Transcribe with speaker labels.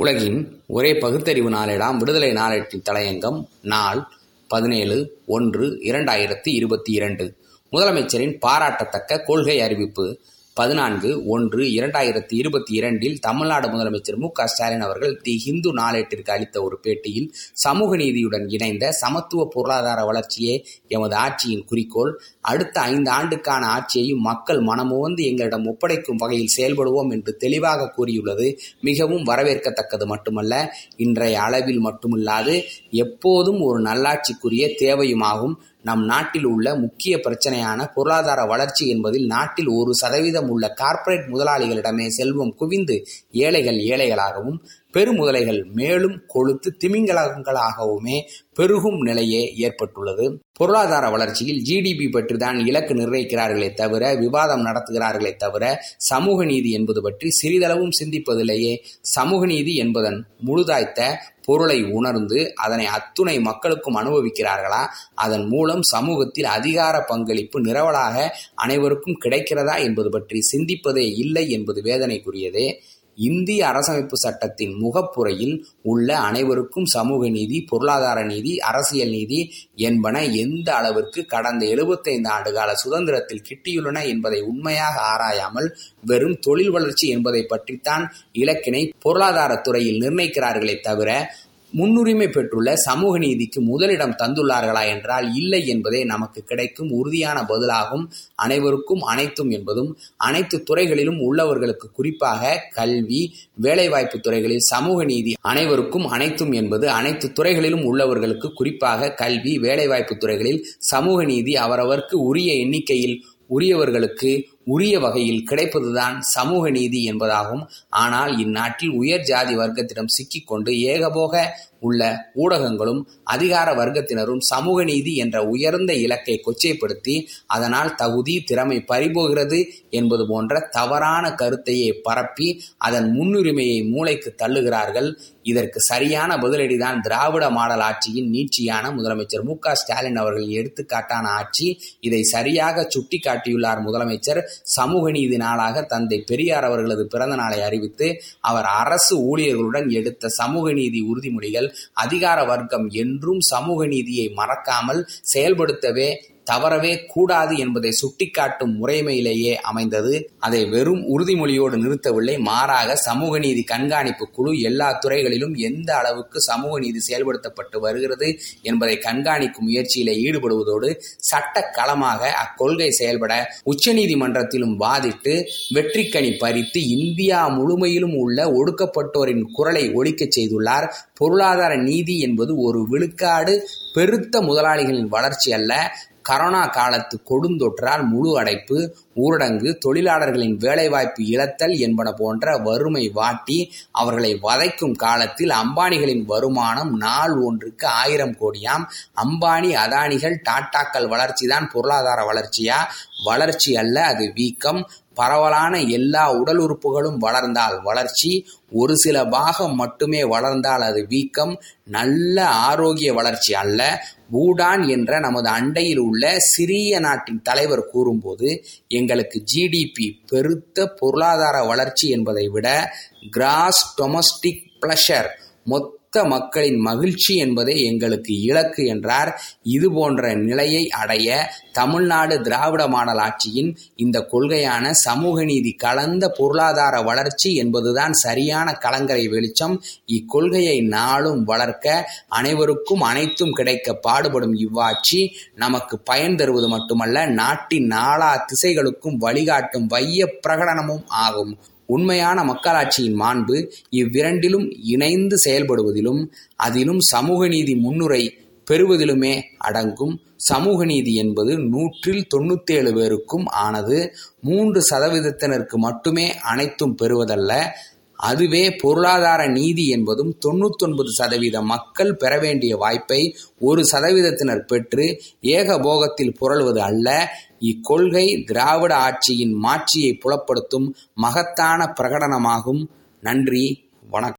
Speaker 1: உலகின் ஒரே பகுத்தறிவு நாளேடாம் விடுதலை நாளேட்டின் தலையங்கம் நாள் பதினேழு ஒன்று இரண்டாயிரத்தி இருபத்தி இரண்டு. முதலமைச்சரின் பாராட்டத்தக்க கொள்கை அறிவிப்பு பதினான்கு ஒன்று இரண்டாயிரத்தி இருபத்தி இரண்டில் தமிழ்நாடு முதலமைச்சர் மு க ஸ்டாலின் அவர்கள் தி ஹிந்து நாளேட்டிற்கு அளித்த ஒரு பேட்டியில் சமூக நீதியுடன் இணைந்த சமத்துவ பொருளாதார வளர்ச்சியே எமது ஆட்சியின் குறிக்கோள். அடுத்த ஐந்து ஆண்டுக்கான ஆட்சியையும் மக்கள் மனமுவந்து எங்களிடம் ஒப்படைக்கும் வகையில் செயல்படுவோம் என்று தெளிவாக கூறியுள்ளது. மிகவும் வரவேற்கத்தக்கது மட்டுமல்ல இன்றைய அளவில் மட்டுமில்லாது எப்போதும் ஒரு நல்லாட்சிக்குரிய தேவையுமாகும். நம் நாட்டில் உள்ள முக்கிய பிரச்சனையான பொருளாதார வளர்ச்சி என்பதில் நாட்டில் ஒரு சதவீதம் உள்ள கார்ப்பரேட் முதலாளிகளிடமே செல்வம் குவிந்து ஏழைகள் ஏழைகளாகவும் பெருமுதலைகள் மேலும் கொழுத்து திமிங்கலங்களாகவுமே பெருகும் நிலையே ஏற்பட்டுள்ளது. பொருளாதார வளர்ச்சியில் ஜிடிபி பற்றி தான் இலக்கு நிர்ணயிக்கிறார்களே தவிர விவாதம் நடத்துகிறார்களே தவிர சமூக நீதி என்பது பற்றி சிறிதளவும் சிந்திப்பதிலேயே சமூக நீதி என்பதன் முழுதாய்த்த பொருளை உணர்ந்து அதனை அத்துணை மக்களுக்கும் அனுபவிக்கிறார்களா? அதன் மூலம் சமூகத்தில் அதிகார பங்களிப்பு நிரவலாக அனைவருக்கும் கிடைக்கிறதா என்பது பற்றி சிந்திப்பதே இல்லை என்பது வேதனைக்குரியதே. இந்திய அரசமைப்பு சட்டத்தின் முகப்புறையில் உள்ள அனைவருக்கும் சமூக நீதி பொருளாதார நீதி அரசியல் நீதி என்பன எந்த அளவிற்கு கடந்த எழுபத்தைந்து ஆண்டுகால சுதந்திரத்தில் கிட்டியுள்ளன என்பதை உண்மையாக ஆராயாமல் வெறும் தொழில் வளர்ச்சி என்பதை பற்றித்தான் இலக்கினை பொருளாதாரத்துறையில் நிர்ணயிக்கிறார்களே தவிர முன்னுரிமை பெற்றுள்ள சமூக நீதிக்கு முதலிடம் தந்துள்ளார்களா என்றால் இல்லை என்பதே நமக்கு கிடைக்கும் உறுதியான பதிலாகும். அனைவருக்கும் அனைத்தும் என்பதும் அனைத்து துறைகளிலும் உள்ளவர்களுக்கு குறிப்பாக கல்வி வேலைவாய்ப்பு துறைகளில் சமூக நீதி அனைவருக்கும் அனைத்தும் என்பது அனைத்து துறைகளிலும் உள்ளவர்களுக்கு குறிப்பாக கல்வி வேலைவாய்ப்பு துறைகளில் சமூக நீதி அவரவருக்கு உரிய எண்ணிக்கையில் உரியவர்களுக்கு உரிய வகையில் கிடைப்பதுதான் சமூக நீதி என்பதாகும். ஆனால் இந்நாட்டில் உயர் ஜாதி வர்க்கத்திடம் சிக்கிக்கொண்டு ஏகபோக உள்ள ஊடகங்களும் அதிகார வர்க்கத்தினரும் சமூக நீதி என்ற உயர்ந்த இலக்கை கொச்சைப்படுத்தி அதனால் தகுதி திறமை பறிபோகிறது என்பது போன்ற தவறான கருத்தையே பரப்பி அதன் முன்னுரிமையை மூளைக்கு தள்ளுகிறார்கள். இதற்கு சரியான பதிலடிதான் திராவிட மாடல் ஆட்சியின் நீட்சியான முதலமைச்சர் மு ஸ்டாலின் அவர்கள் எடுத்துக்காட்டான ஆட்சி. இதை சரியாக சுட்டிக்காட்டியுள்ளார் முதலமைச்சர் சமூக நீதி நாளாக தந்தை பெரியார் அவர்களது பிறந்த நாளை அறிவித்து அவர் அரசு ஊழியர்களுடன் எடுத்த சமூக நீதி உறுதிமொழிகள் அதிகார வர்க்கம் என்றும் சமூக நீதியை மறக்காமல் செயல்படுத்தவே தவறவே கூடாது என்பதை சுட்டிக்காட்டும் முறைமையிலேயே அமைந்தது. அதை வெறும் உறுதிமொழியோடு நிறுத்தவில்லை. மாறாக சமூக நீதி கண்காணிப்பு குழு எல்லா துறைகளிலும் எந்த அளவுக்கு சமூக நீதி செயல்படுத்தப்பட்டு வருகிறது என்பதை கண்காணிக்கும் முயற்சியிலே ஈடுபடுவதோடு சட்ட களமாக அக்கொள்கை செயல்பட உச்சநீதிமன்றத்திலும் வாதிட்டு வெற்றிக்கணி பறித்து இந்தியா முழுமையிலும் உள்ள ஒடுக்கப்பட்டோரின் குரலை ஒழிக்கச் செய்துள்ளார். பொருளாதார நீதி என்பது ஒரு விழுக்காடு பெருத்த முதலாளிகளின் வளர்ச்சி அல்ல. கரோனா காலத்து கொடுந்தொற்றால் முழு அடைப்பு ஊரடங்கு தொழிலாளர்களின் வேலைவாய்ப்பு இழத்தல் என்பன போன்ற வறுமை வாட்டி அவர்களை வதைக்கும் காலத்தில் அம்பானிகளின் வருமானம் நாள் ஒன்றுக்கு ஆயிரம் கோடியாம். அம்பானி அதானிகள் டாட்டாக்கள் வளர்ச்சிதான் பொருளாதார வளர்ச்சியா? வளர்ச்சி அல்ல அது வீக்கம். பரவலான எல்லா உடல் உறுப்புகளும் வளர்ந்தால் வளர்ச்சி ஒரு சில பாகம் மட்டுமே வளர்ந்தால் அது வீக்கம் நல்ல ஆரோக்கிய வளர்ச்சி அல்ல. பூடான் என்ற நமது அண்டையில் உள்ள சிறிய நாட்டின் தலைவர் கூறும்போது எங்களுக்கு ஜிடிபி பெருத்த பொருளாதார வளர்ச்சி என்பதை விட கிராஸ் டொமஸ்டிக் பிளஷர் மொத்த மொத்த மக்களின் மகிழ்ச்சி என்பதே எங்களுக்கு இலக்கு என்றார். இது போன்ற நிலையை அடைய தமிழ்நாடு திராவிட மாடல் ஆட்சியின் இந்த கொள்கையான சமூக நீதி கலந்த பொருளாதார வளர்ச்சி என்பதுதான் சரியான கலங்கரை வெளிச்சம். இக்கொள்கையை நாளும் வளர்க்க அனைவருக்கும் அனைத்தும் கிடைக்க பாடுபடும் இவ்வாட்சி நமக்கு பயன் தருவது மட்டுமல்ல நாட்டின் நாலா திசைகளுக்கும் வழிகாட்டும் வைய பிரகடனமும் ஆகும். உண்மையான மக்களாட்சியின் மாண்பு இவ்விரண்டிலும் இணைந்து செயல்படுவதிலும் அதிலும் சமூக நீதி முன்னுரை பெறுவதிலுமே அடங்கும். சமூக நீதி என்பது நூற்றில் தொண்ணூத்தேழு பேருக்கும் ஆனது மூன்று சதவீதத்தினருக்கு மட்டுமே அனைத்தும் பெறுவதல்ல. அதுவே பொருளாதார நீதி என்பதும் தொண்ணூத்தொன்பது சதவீத மக்கள் பெற வேண்டிய வாய்ப்பை ஒரு சதவீதத்தினர் பெற்று ஏகபோகத்தில் புரள்வது அல்ல. இக்கொள்கை திராவிட ஆட்சியின் மாட்சியை புலப்படுத்தும் மகத்தான பிரகடனமாகும். நன்றி வணக்கம்.